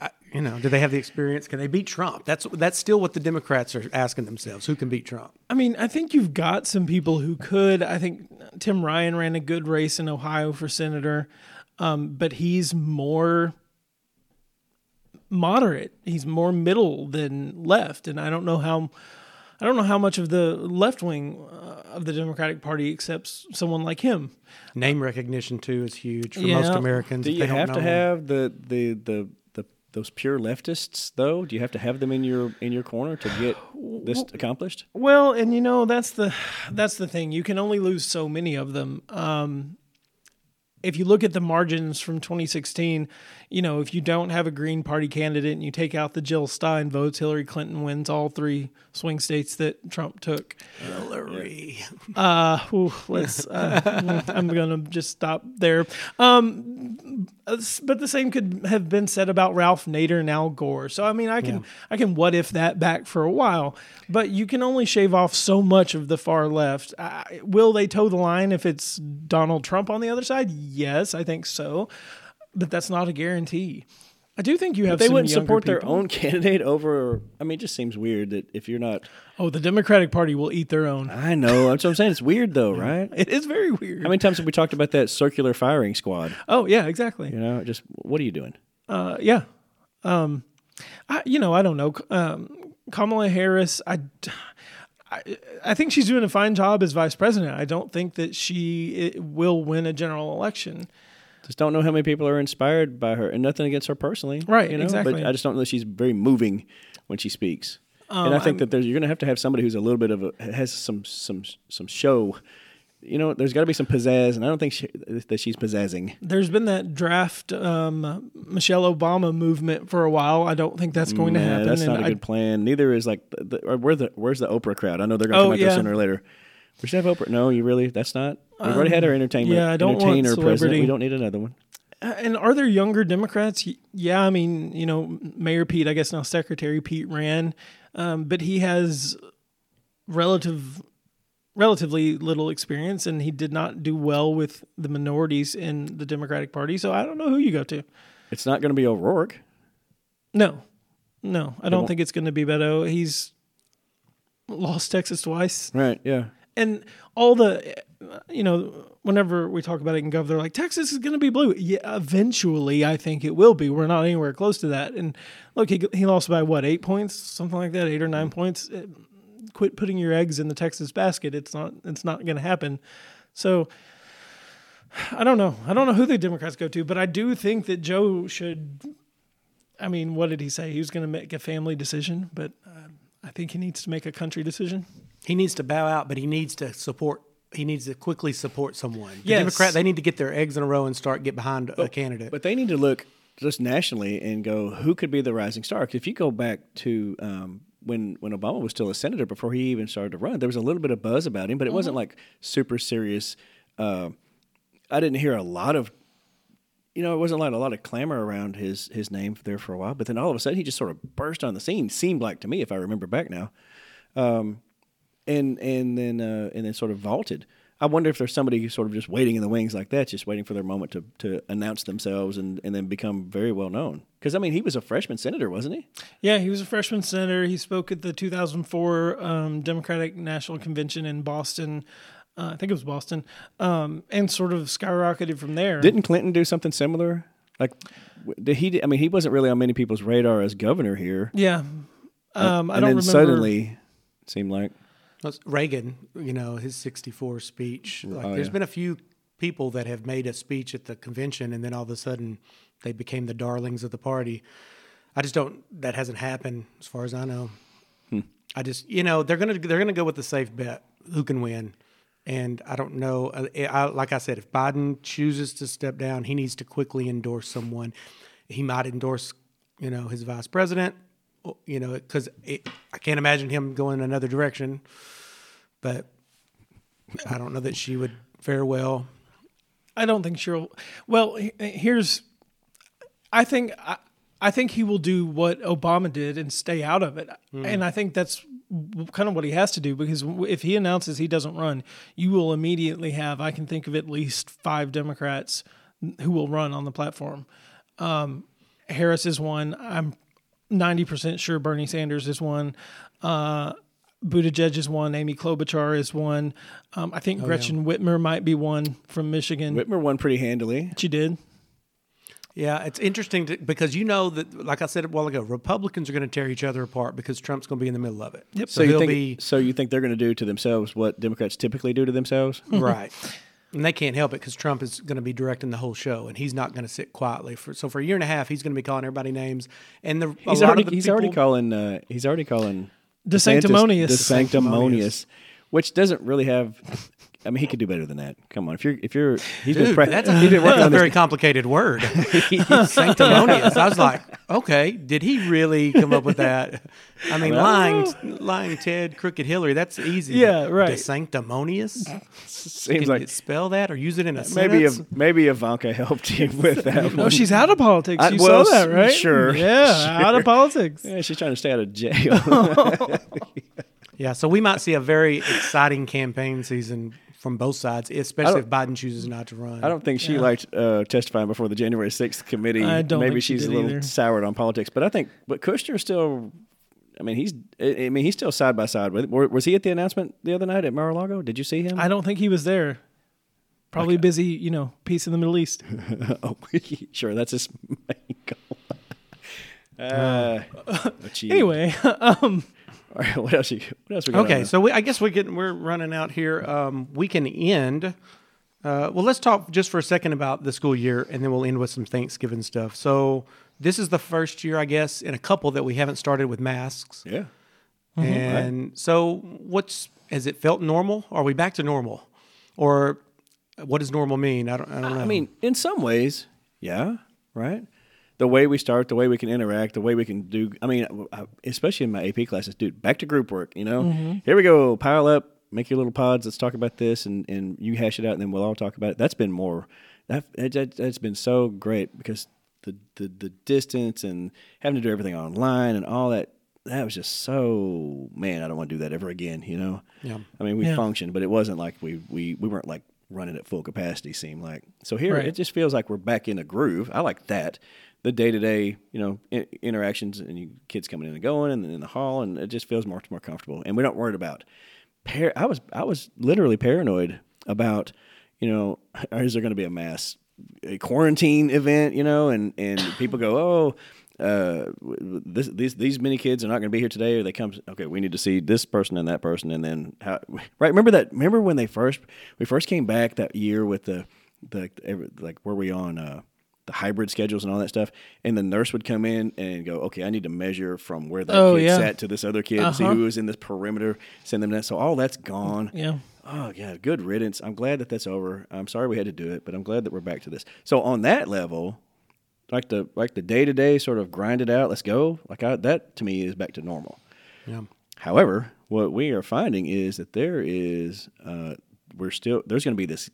I, you know, do they have the experience? Can they beat Trump? That's that's still what the Democrats are asking themselves. Who can beat Trump? I mean, I think you've got some people who could. I think Tim Ryan ran a good race in Ohio for senator, um, but he's more moderate. He's more middle than left, and I don't know how. I don't know how much of the left wing uh, of the Democratic Party accepts someone like him. Name recognition too is huge for Yeah. most Americans. Do you they have to him. have the, the the the those pure leftists though? Do you have to have them in your in your corner to get this accomplished? Well, and you know that's the that's the thing. You can only lose so many of them. Um, if you look at the margins from 2016, you know, if you don't have a Green Party candidate and you take out the Jill Stein votes, Hillary Clinton wins all three swing states that Trump took. Hillary. Uh, ooh, let's. Uh, I'm gonna just stop there. Um, but the same could have been said about Ralph Nader and Al Gore. So I mean, I can I can what if that back for a while, but you can only shave off so much of the far left. I, will they toe the line if it's Donald Trump on the other side? Yes, I think so, but that's not a guarantee. I do think you have. But they wouldn't support their own candidate over. I mean, it just seems weird that if you're not. Oh, the Democratic Party will eat their own. I know. That's what I'm saying. It's weird though, right? It is very weird. How many times have we talked about that circular firing squad? oh yeah, exactly. You know, just what are you doing? Uh, yeah. Um, I, you know, I don't know. Um, Kamala Harris, I, I, I think she's doing a fine job as vice president. I don't think that she will win a general election. Just don't know how many people are inspired by her, and nothing against her personally, Right, You know, exactly. but I just don't know that she's very moving when she speaks. and I think that there's, you're going to have to have somebody who's a little bit of a has some some some show. You know, there's got to be some pizzazz, and I don't think she, that she's pizzazzing. There's been that draft um, Michelle Obama movement for a while. I don't think that's going to happen. That's not a I- good plan. Neither is like the, the, where the where's the Oprah crowd? I know they're going to Oh, come out there sooner or later. We should have Oprah. No, you really? That's not. We've already had our entertainment. yeah, I don't want entertainer president. celebrity. We don't need another one. And are there younger Democrats? Yeah, I mean, you know, Mayor Pete, I guess now Secretary Pete ran, um, but he has relative, relatively little experience, and he did not do well with the minorities in the Democratic Party. So I don't know who you go to. It's not going to be O'Rourke. No, no, I don't think it's going to be Beto. He's lost Texas twice, Right? Yeah. and all the, you know, whenever we talk about it in Gov, they're like Texas is going to be blue. Yeah, eventually, I think it will be. We're not anywhere close to that. And look, he, he lost by what eight points, something like that, eight or nine points. Uh, Quit putting your eggs in the Texas basket. It's not. It's not going to happen. So. I don't know. I don't know who the Democrats go to, but I do think that Joe should. I mean, what did he say? He was going to make a family decision, but uh, I think he needs to make a country decision. He needs to bow out, but he needs to support. He needs to quickly support someone. The Yes. Democrat, they need to get their eggs in a row and start get behind a candidate. But they need to look just nationally and go, who could be the rising star? 'Cause if you go back to um, when when Obama was still a senator before he even started to run, there was a little bit of buzz about him, but it wasn't like super serious. Uh, I didn't hear a lot of, you know, it wasn't like a lot of clamor around his his name there for a while. But then all of a sudden, he just sort of burst on the scene. Seemed like to me, if I remember back now, um, and and then uh, and then sort of vaulted. I wonder if there's somebody who's sort of just waiting in the wings like that, just waiting for their moment to, to announce themselves and, and then become very well known. Because I mean, he was a freshman senator, wasn't he? Yeah, he was a freshman senator. He spoke at the 2004 um, Democratic National Convention in Boston. Uh, I think it was Boston, um, and sort of skyrocketed from there. Didn't Clinton do something similar? Like, did he? I mean, he wasn't really on many people's radar as governor here. yeah, um, I and don't then remember. suddenly, it seemed like Reagan, you know, his 64 speech. Like, Oh, there's yeah. been a few people that have made a speech at the convention and then all of a sudden they became the darlings of the party. I just don't, that hasn't happened as far as I know. Hmm. I just, you know, they're going to, they're going to go with the safe bet who can win. And I don't know. uh, I, I, like I said, if Biden chooses to step down, he needs to quickly endorse someone. He might endorse, you know, his vice president, you know, because I can't imagine him going another direction but I don't know that she would fare well. I don't think she'll. Well, here's. I think I, I think he will do what Obama did and stay out of it, and I think that's kind of what he has to do because if he announces he doesn't run, you will immediately have. I can think of at least five Democrats who will run on the platform. Um, Harris is one. I'm ninety percent sure Bernie Sanders is one. Uh, Buttigieg is one. Amy Klobuchar is one. Um, I think Gretchen Whitmer might be one from Michigan. Whitmer won pretty handily. She did. Yeah, it's interesting to, because you know that, like I said a while ago, Republicans are going to tear each other apart because Trump's going to be in the middle of it. Yep. So, So you think? be So you think they're going to do to themselves what Democrats typically do to themselves? right, and they can't help it because Trump is going to be directing the whole show, and he's not going to sit quietly for. So for a year and a half, he's going to be calling everybody names, and the He's already the he's already calling uh, he's already calling The sanctimonious. the sanctimonious, which doesn't really have I mean, he could do better than that. Come on, if you're if you're he's Dude, been pra- that's, he's been that's working a on this very complicated word. Sanctimonious. I was like, okay, did he really come up with that? I mean, I lying, don't lying Ted, crooked Hillary. That's easy. Yeah, right. The sanctimonious. seems Can you like spell that or use it in a maybe sentence? maybe Ivanka helped you with that. No, one. she's out of politics. I- You well, saw that, right? sure, Yeah, out of politics. Yeah, she's trying to stay out of jail. Yeah, so we might see a very exciting campaign season from both sides, especially if Biden chooses not to run. I don't think she liked uh, testifying before the January 6th committee. I don't Maybe think she she's a little either. soured on politics, but I think but Kushner still. I mean, he's. I I mean, he's still side by side with. Was he at the announcement the other night at Mar-a-Lago? Did you see him? I don't think he was there. Probably busy, you know, peace in the Middle East. oh, sure, that's his main goal. Uh, achieved. Anyway, um, All right, what else? You, what else we got? Okay, so we, I guess we can, we're running out here. Um, we can end. Uh, well, let's talk just for a second about the school year, and then we'll end with some Thanksgiving stuff. So this is the first year, I guess, in a couple that we haven't started with masks. there? yeah. And so, what's has it felt normal? Are we back to normal, or what does normal mean? I don't. I don't know. I mean, in some ways, yeah, right. The way we start, the way we can interact, the way we can do. I mean, especially in my AP classes, dude. Back to group work. You know, mm-hmm. here we go. Pile up, make your little pods. Let's talk about this, and and you hash it out, and then we'll all talk about it. That's been more. That, that that's been so great because the, the the distance and having to do everything online and all that. That was just so man. I don't want to do that ever again. You know. Yeah. I mean, we Yeah. functioned, but it wasn't like we we we weren't like running at full capacity. seem like so here Right. it just feels like we're back in a groove. I like that. The day to day, you know, I- interactions and you, kids coming in and going, and then in the hall, and it just feels much more comfortable. And we don't worry about. Par- I was I was literally paranoid about, you know, is there going to be a mass a quarantine event, you know, and and people go, oh. Uh, this, these these many kids are not going to be here today, or they come. Okay, we need to see this person and that person, and then how? Right? Remember that? Remember when they first we first came back that year with the the like were we on uh, the hybrid schedules and all that stuff, and the nurse would come in and go, okay, I need to measure from where that Oh, kid yeah. sat to this other kid, and see Uh-huh. who was in this perimeter, send them that. So all that's gone. yeah. Oh yeah, good riddance. I'm glad that that's over. I'm sorry we had to do it, but I'm glad that we're back to this. So on that level, like the like the day to day sort of grind it out. Let's go. Like I, that to me is back to normal. yeah. However, what we are finding is that there is uh, we're still there's going to be this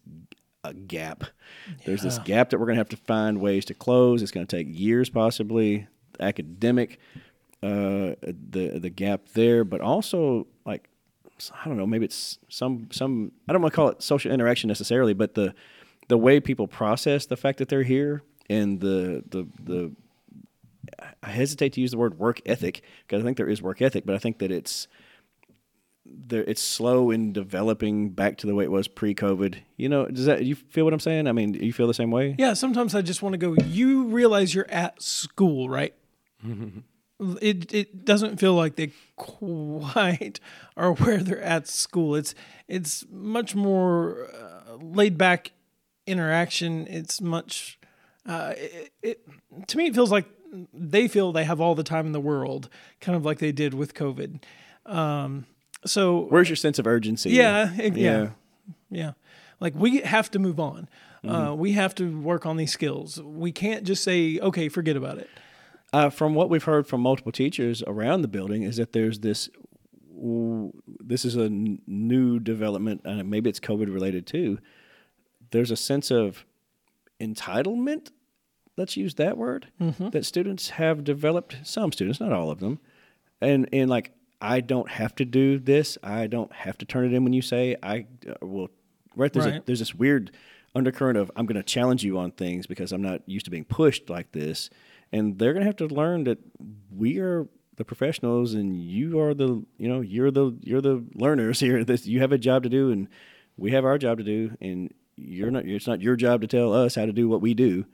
a gap. There's this gap that we're going to have to find ways to close. It's going to take years, possibly academic, uh, the the gap there, but also like I don't know, maybe it's some some I don't want to call it social interaction necessarily, but the the way people process the fact that they're here and the the the I hesitate to use the word work ethic because I think there is work ethic, but I think that it's there it's slow in developing back to the way it was pre-COVID. You know, does that you feel what I'm saying? I mean, you feel the same way? Yeah, sometimes I just want to go. You realize you're at school, right? It it doesn't feel like they quite are where they're at school. It's it's much more uh, laid back interaction. It's much. Uh, it, it to me it feels like they feel they have all the time in the world, kind of like they did with COVID. Um, so Where's your sense of urgency? Yeah, it- yeah. yeah. Like we have to move on. Uh, we have to work on these skills. We can't just say, okay, forget about it. Uh, from what we've heard from multiple teachers around the building is that there's this this is a new development and maybe it's covid related too there's a sense of entitlement let's use that word that students have developed some students not all of them and and like i don't have to do this i don't have to turn it in when you say i uh, will right there's a, there's this weird undercurrent of I'm going to challenge you on things because I'm not used to being pushed like this, and they're going to have to learn that we are the professionals and you are the you know you're the you're the learners here. This you have a job to do and we have our job to do, and you're not. It's not your job to tell us how to do what we do.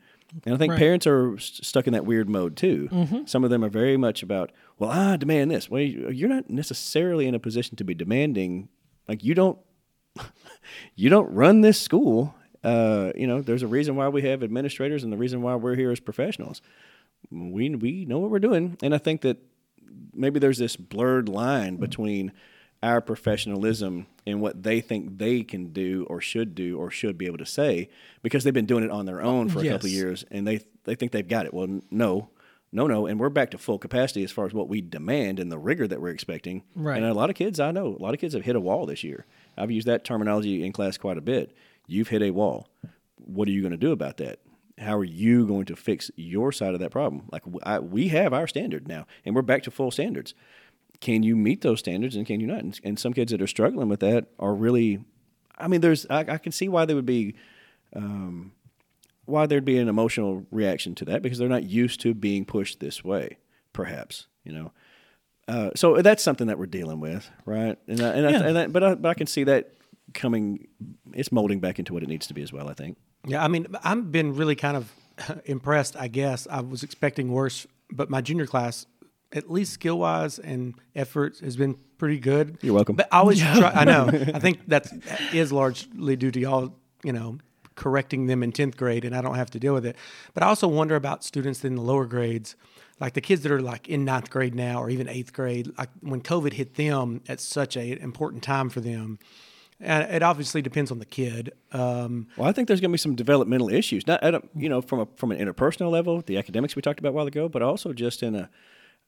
And I think Right. parents are st- stuck in that weird mode too. Some of them are very much about, well, I demand this. Well, you- you're not necessarily in a position to be demanding. Like you don't you don't run this school. Uh, you know, there's a reason why we have administrators and the reason why we're here as professionals. We we know what we're doing, and I think that maybe there's this blurred line between our professionalism in what they think they can do or should do or should be able to say because they've been doing it on their own for a couple of years and they they think they've got it. Well, no, no, no, and we're back to full capacity as far as what we demand and the rigor that we're expecting. Right. And a lot of kids I know, a lot of kids have hit a wall this year. I've used that terminology in class quite a bit. You've hit a wall. What are you going to do about that? How are you going to fix your side of that problem? Like I, we have our standard now, and we're back to full standards. Can you meet those standards, and can you not? And, and some kids that are struggling with that are really. I mean, there's I, I can see why they would be um, why there'd be an emotional reaction to that because they're not used to being pushed this way, perhaps you know. Uh, so that's something that we're dealing with, right? And I, and, I, and I, but I, but I can see that coming. It's molding back into what it needs to be as well. I think. Yeah, I mean, I've been really kind of impressed. I guess I was expecting worse, but my junior class, at least skill wise and effort, has been pretty good. You're welcome. But I always try. I know. I think that's that is largely due to y'all. You know, correcting them in tenth grade, and I don't have to deal with it. But I also wonder about students in the lower grades. Like the kids that are like in ninth grade now, or even eighth grade, like when COVID hit them at such a important time for them, and it obviously depends on the kid. Um, Well, I think there's going to be some developmental issues, not at a, you know from a from an interpersonal level, the academics we talked about a while ago, but also just in a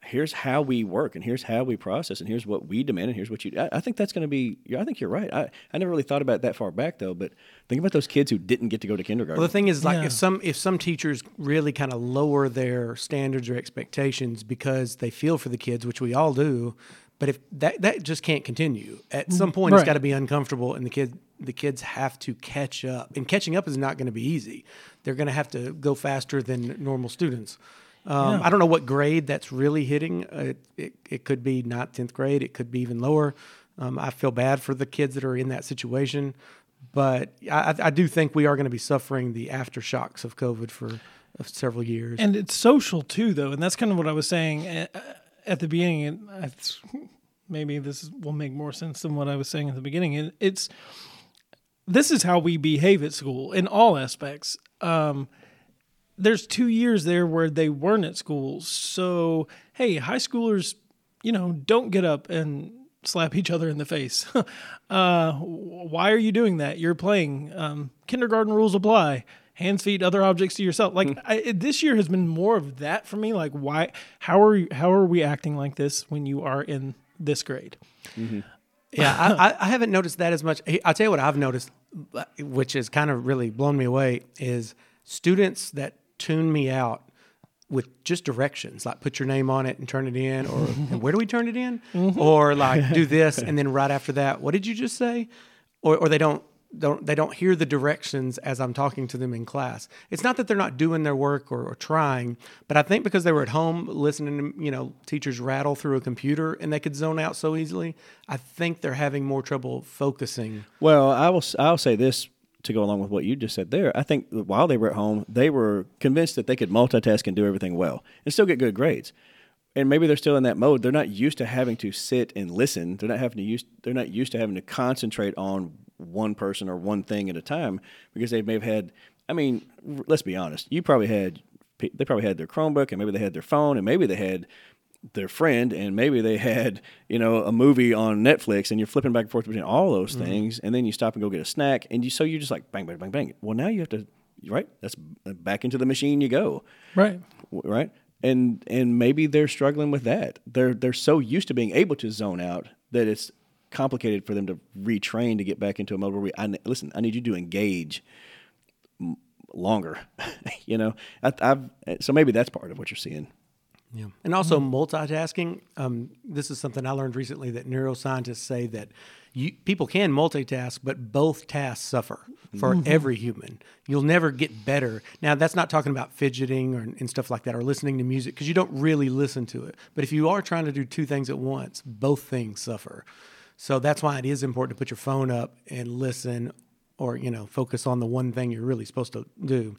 here's how we work and here's how we process and here's what we demand and here's what you. I, I think that's going to be. I think you're right. I, I never really thought about it that far back though, but think about those kids who didn't get to go to kindergarten. Well, the thing is, like, Yeah. if some if some teachers really kind of lower their standards or expectations because they feel for the kids, which we all do, but if that that just can't continue. At mm-hmm. some point, it's got to be uncomfortable, and the kid the kids have to catch up, and catching up is not going to be easy. They're going to have to go faster than normal students. Um, Yeah. I don't know what grade that's really hitting. Uh, it, it, it could be not 10th grade. It could be even lower. Um, I feel bad for the kids that are in that situation. But I, I- do think we are going to be suffering the aftershocks of COVID for uh, several years. And it's social too, though, and that's kind of what I was saying at, at the beginning. And I, maybe this will make more sense than what I was saying at the beginning. It, it's this is how we behave at school in all aspects. Um, there's two years there where they weren't at school, so hey, high schoolers, you know, don't get up and slap each other in the face. uh, why are you doing that? You're playing. Um, kindergarten rules apply. Hands, feet, other objects to yourself. Like I, this year has been more of that for me. Like why? How are you, how are we acting like this when you are in this grade? Yeah, I, I- I haven't noticed that as much. I'll tell you what I've noticed, which has kind of really blown me away, is students that tune me out with just directions, like put your name on it and turn it in, or and where do we turn it in, mm-hmm. or like do this, and then right after that, what did you just say, or or they don't. Don't they don't hear the directions as I'm talking to them in class. It's not that they're not doing their work or, or trying, but I think because they were at home listening to you know teachers rattle through a computer and they could zone out so easily, I think they're having more trouble focusing. Well, I will. I'll say this to go along with what you just said there. I think while they were at home, they were convinced that they could multitask and do everything well and still get good grades. And maybe they're still in that mode. They're not used to having to sit and listen. They're not having to use. They're not used to having to concentrate on one person or one thing at a time because they may have had. I mean, let's be honest. You probably had. They probably had their Chromebook and maybe they had their phone and maybe they had their friend and maybe they had you know a movie on Netflix and you're flipping back and forth between all those mm-hmm. things and then you stop and go get a snack and you so you're just like bang bang bang bang. Well now you have to right that's back into the machine you go. Right. right? And and maybe they're struggling with that. They're they're so used to being able to zone out that it's complicated for them to retrain to get back into a mode where we I, listen I need you to engage longer you know? I, I've so maybe that's part of what you're seeing Yeah. And also multitasking. Um, this is something I learned recently that neuroscientists say that you, people can multitask, but both tasks suffer for every human. You'll never get better. Now, that's not talking about fidgeting or and stuff like that or listening to music because you don't really listen to it. But if you are trying to do two things at once, both things suffer. So that's why it is important to put your phone up and listen or, you know, focus on the one thing you're really supposed to do.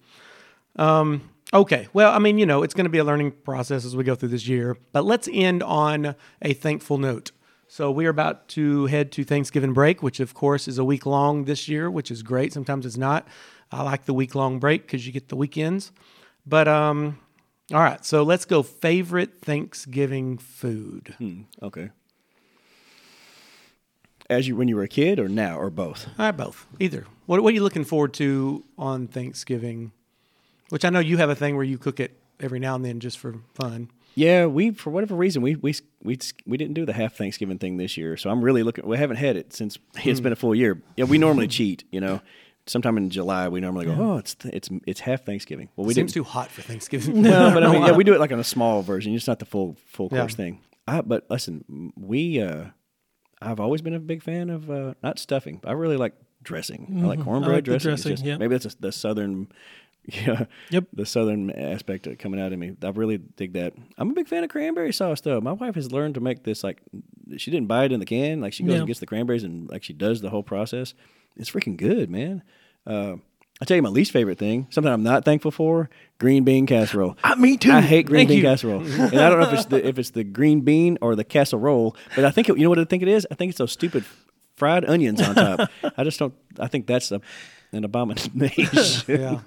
Um, okay. Well, I mean, you know, it's going to be a learning process as we go through this year, but let's end on a thankful note. So we are about to head to Thanksgiving break, which of course is a week long this year, which is great. Sometimes it's not. I like the week long break because you get the weekends. But um, all right. So let's go. Favorite Thanksgiving food. Hmm, okay As you when you were a kid, or now, or both? I both. Either. What, what are you looking forward to on Thanksgiving? Which I know you have a thing where you cook it every now and then just for fun. Yeah, we for whatever reason we we we we didn't do the half Thanksgiving thing this year, so I'm really looking. We haven't had it since it's been a full year. Yeah, we normally cheat, you know. Sometime in July, we normally go, oh, it's it's it's half Thanksgiving. Well, we Seems didn't. too hot for Thanksgiving. no, but I mean, yeah, we do it like on a small version. It's not the full full Yeah. course thing. I, but listen, we uh, I've always been a big fan of uh, not stuffing. I really like dressing. I like cornbread like dressing. Dressing, just- yeah. Maybe that's a, the southern. Yeah. Yep. The southern aspect of coming out of me. I really dig that. I'm a big fan of cranberry sauce though. My wife has learned to make this like she didn't buy it in the can. Like she goes Yeah. and gets the cranberries and like she does the whole process. It's freaking good, man. Uh, I tell you my least favorite thing, something I'm not thankful for, green bean casserole. Uh, me too. I hate green Thank bean you. casserole, and I don't know if it's the if it's the green bean or the casserole, but I think it, you know what I think it is. I think it's those stupid fried onions on top. I just don't. I think that's a, an abomination. yeah.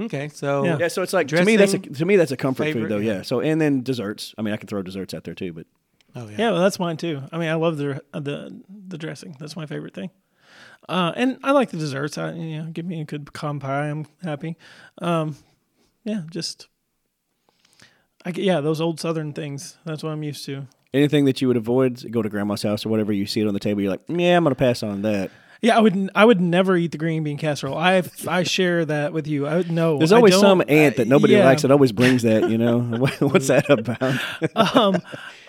Okay, so Yeah. Yeah, so it's like to me that's a to me that's a comfort favorite, food though. yeah. Yeah. So and then desserts. I mean, I can throw desserts out there too, but Oh yeah. Yeah, well, that's mine too. I mean, I love the the the dressing. That's my favorite thing. Uh, and I like the desserts. I, you know, give me a good pecan pie. I'm happy. Um, yeah, just I g- yeah, those old Southern things. That's what I'm used to. anything that you would avoid, go to grandma's house or whatever. You see it on the table, you're like, yeah, I'm gonna pass on that. Yeah, I would I would never eat the green bean casserole. I I share that with you. I would no. There's always some aunt that nobody yeah. likes that always brings that. You know, what's that about? um,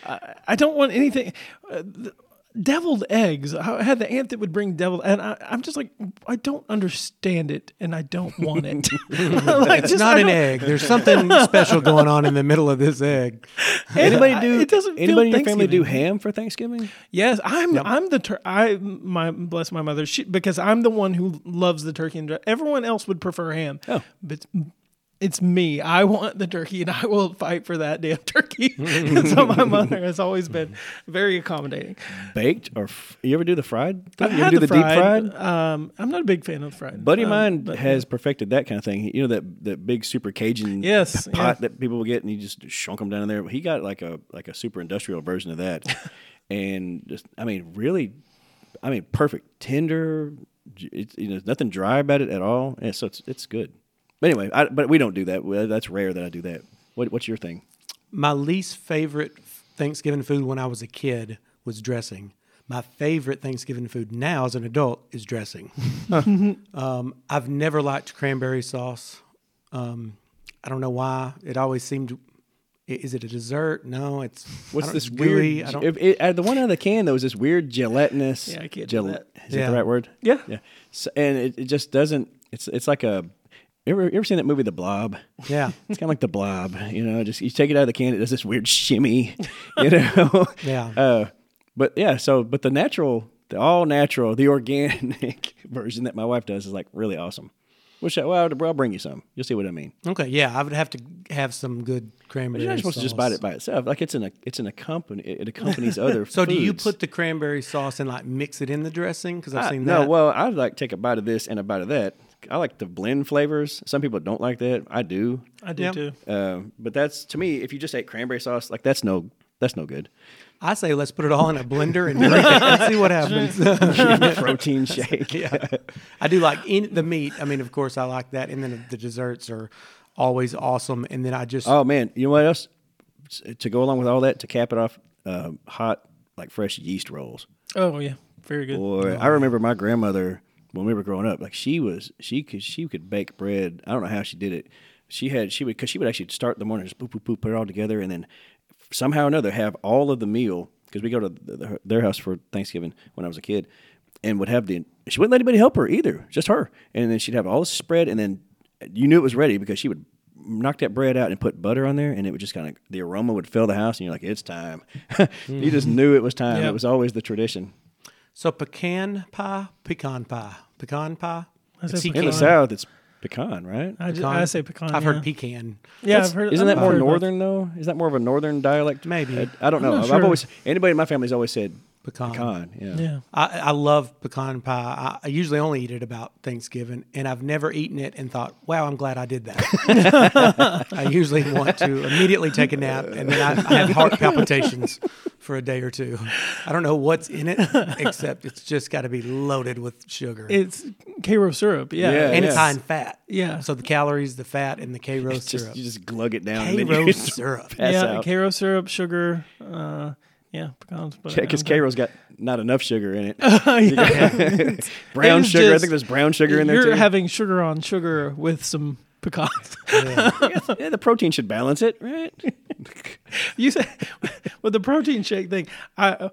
I, I don't want anything. Uh, deviled eggs. I had the aunt that would bring deviled, and I, I'm just like, I don't understand it, and I don't want it. like, It's just- not an egg. There's something special going on in the middle of this egg. Anybody I- do? it doesn't feel anybody in your family do ham for Thanksgiving? Yes, I'm. I'm the tur- I my bless my mother. She because I'm the one who loves the turkey and dre- everyone else would prefer ham. Oh. but it's me. I want the turkey, and I will fight for that damn turkey. so my mother has always been very accommodating. Baked or f- you ever do the fried? Thing? I've you ever do the, the, deep fried. fried? Um, I'm not a big fan of the fried. Buddy of Um, mine but- has perfected that kind of thing. You know that that big super Cajun Yes, pot yeah. that people will get, and you just shunk them down in there. He got like a like a super industrial version of that, and just I mean, really, I mean, perfect, tender. It's you know nothing dry about it at all. Yeah, so it's it's good. But anyway, I, but we don't do that. That's rare that I do that. What, what's your thing? My least favorite Thanksgiving food when I was a kid was dressing. My favorite Thanksgiving food now as an adult is dressing. um, I've never liked cranberry sauce. Um, I don't know why. It always seemed. Is it a dessert? No, it's. What's this gooey. weird? I don't, If it, uh, the one out of the can though is this weird gelatinous. Yeah, I can't do that. Is that the right word? Yeah. Yeah. So, and it, it just doesn't. It's it's like a. You ever, you ever seen that movie The Blob? yeah. It's kind of like The Blob. You know, just you take it out of the can, it does this weird shimmy. You know. Yeah. Uh, but yeah, so but the natural, the all natural, the organic version that my wife does is like really awesome. Which I- well, I'll bring you some. You'll see what I mean. Okay. Yeah, I would have to have some good But cranberry. you're not supposed to just bite it by itself. Like it's in a it's in a company. It accompanies other. So do you put the cranberry sauce and like mix it in the dressing? Because I've I- seen no, well, I would like take a bite of this and a bite of that. I like to blend flavors. Some people don't like that. I do. I do Yeah. too. Uh, but that's to me, if you just ate cranberry sauce, like that's no that's no good. I say let's put it all in a blender and drink it and see what happens. Protein shake. yeah, I do like in the meat. I mean, of course, I like that, and then the desserts are always awesome. And then I just Oh man, you know what else? To go along with all that, to cap it off, uh, hot like fresh yeast rolls. Oh yeah, very good. Boy, I remember my grandmother when we were growing up. Like she was, she could, she could bake bread. I don't know how she did it. She had, she would, because she would actually start the morning, just boop, boop, boop, put it all together, and then somehow or another have all of the meal. Because we go to the, the, their house for Thanksgiving when I was a kid, and would have the. She wouldn't let anybody help her either, just her. And then she'd have all this spread, and then you knew it was ready because she would knock that bread out and put butter on there, and it would just kind of the aroma would fill the house, and you're like, it's time. you just hmm. knew it was time. Yep. It was always the tradition. So pecan pie, pecan pie, pecan pie. I Pecan. In the South, it's pecan, right? I, just, Pecan. I say pecan. I've yeah. heard pecan. Yeah, That's- I've heard. Isn't that I've more heard both. northern though? Is that more of a northern dialect? Maybe. I, I don't know. I'm I've sure. always anybody in my family's always said Pecan. pecan. Yeah. Yeah. I, I love pecan pie. I, I usually only eat it about Thanksgiving, and I've never eaten it and thought, "Wow, I'm glad I did that." I usually want to immediately take a nap, and then I, I have heart palpitations for a day or two. I don't know what's in it, except it's just got to be loaded with sugar. It's Karo syrup. Yeah. Yeah, and yeah. it's high in fat. Yeah. So the calories, the fat, and the K rose It's just syrup. you just glug it down. and then K you rose syrup. pass yeah. out. Karo syrup, sugar. Uh, yeah, pecans. But Because uh, I'm- Karo's got not enough sugar in it. yeah. brown sugar. I think there's brown sugar in there too. You're having sugar on sugar with some pecans. yeah, the protein should balance it, right? you said with the protein shake thing, I,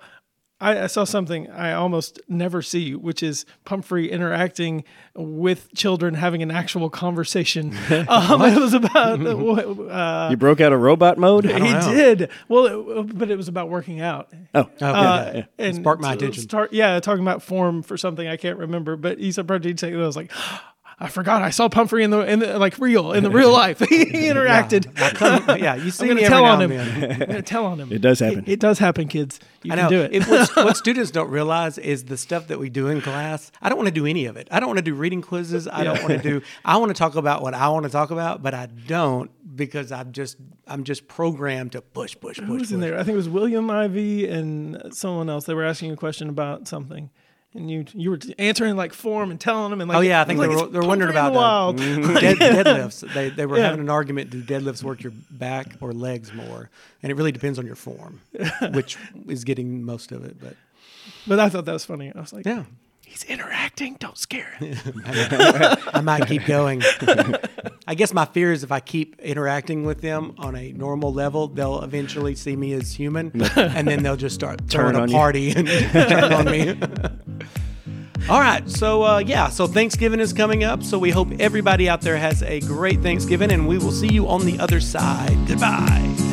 I I saw something I almost never see, which is Pumphrey interacting with children having an actual conversation. um, it was about uh, you broke out of robot mode. he know. did well, it, but it was about working out. Oh, Okay. Uh, and Sparked my attention. Start, yeah, talking about form for something I can't remember, but he said protein shake. I was like, I forgot I saw Pumphrey in the in the like real in the real life. he interacted. I come- yeah, you see I'm gonna every tell now on and him. I'm gonna tell on him. It does happen. It, it does happen, kids. You I can know. do it. If what, what students don't realize is the stuff that we do in class. I don't want to do any of it. I don't want to do reading quizzes. I don't want to do. I want to talk about what I want to talk about, but I don't because I'm just I'm just programmed to push, push, push. Who was push. in there? I think it was William Ivy and someone else. They were asking a question about something. And you you were answering like for form and telling them and like Oh yeah, I think like they were, they were wondering about wild. the mm-hmm. dead, deadlifts. They they were Yeah. having an argument: do deadlifts work your back or legs more? And it really depends on your form, which is getting most of it. But But I thought that was funny. I was like, yeah, he's interacting. Don't scare him. I might keep going. I guess my fear is if I keep interacting with them on a normal level, they'll eventually see me as human, and then they'll just start throwing Turn a on you. party and turn on me. All right, so uh, yeah, so Thanksgiving is coming up, so we hope everybody out there has a great Thanksgiving, and we will see you on the other side. Goodbye.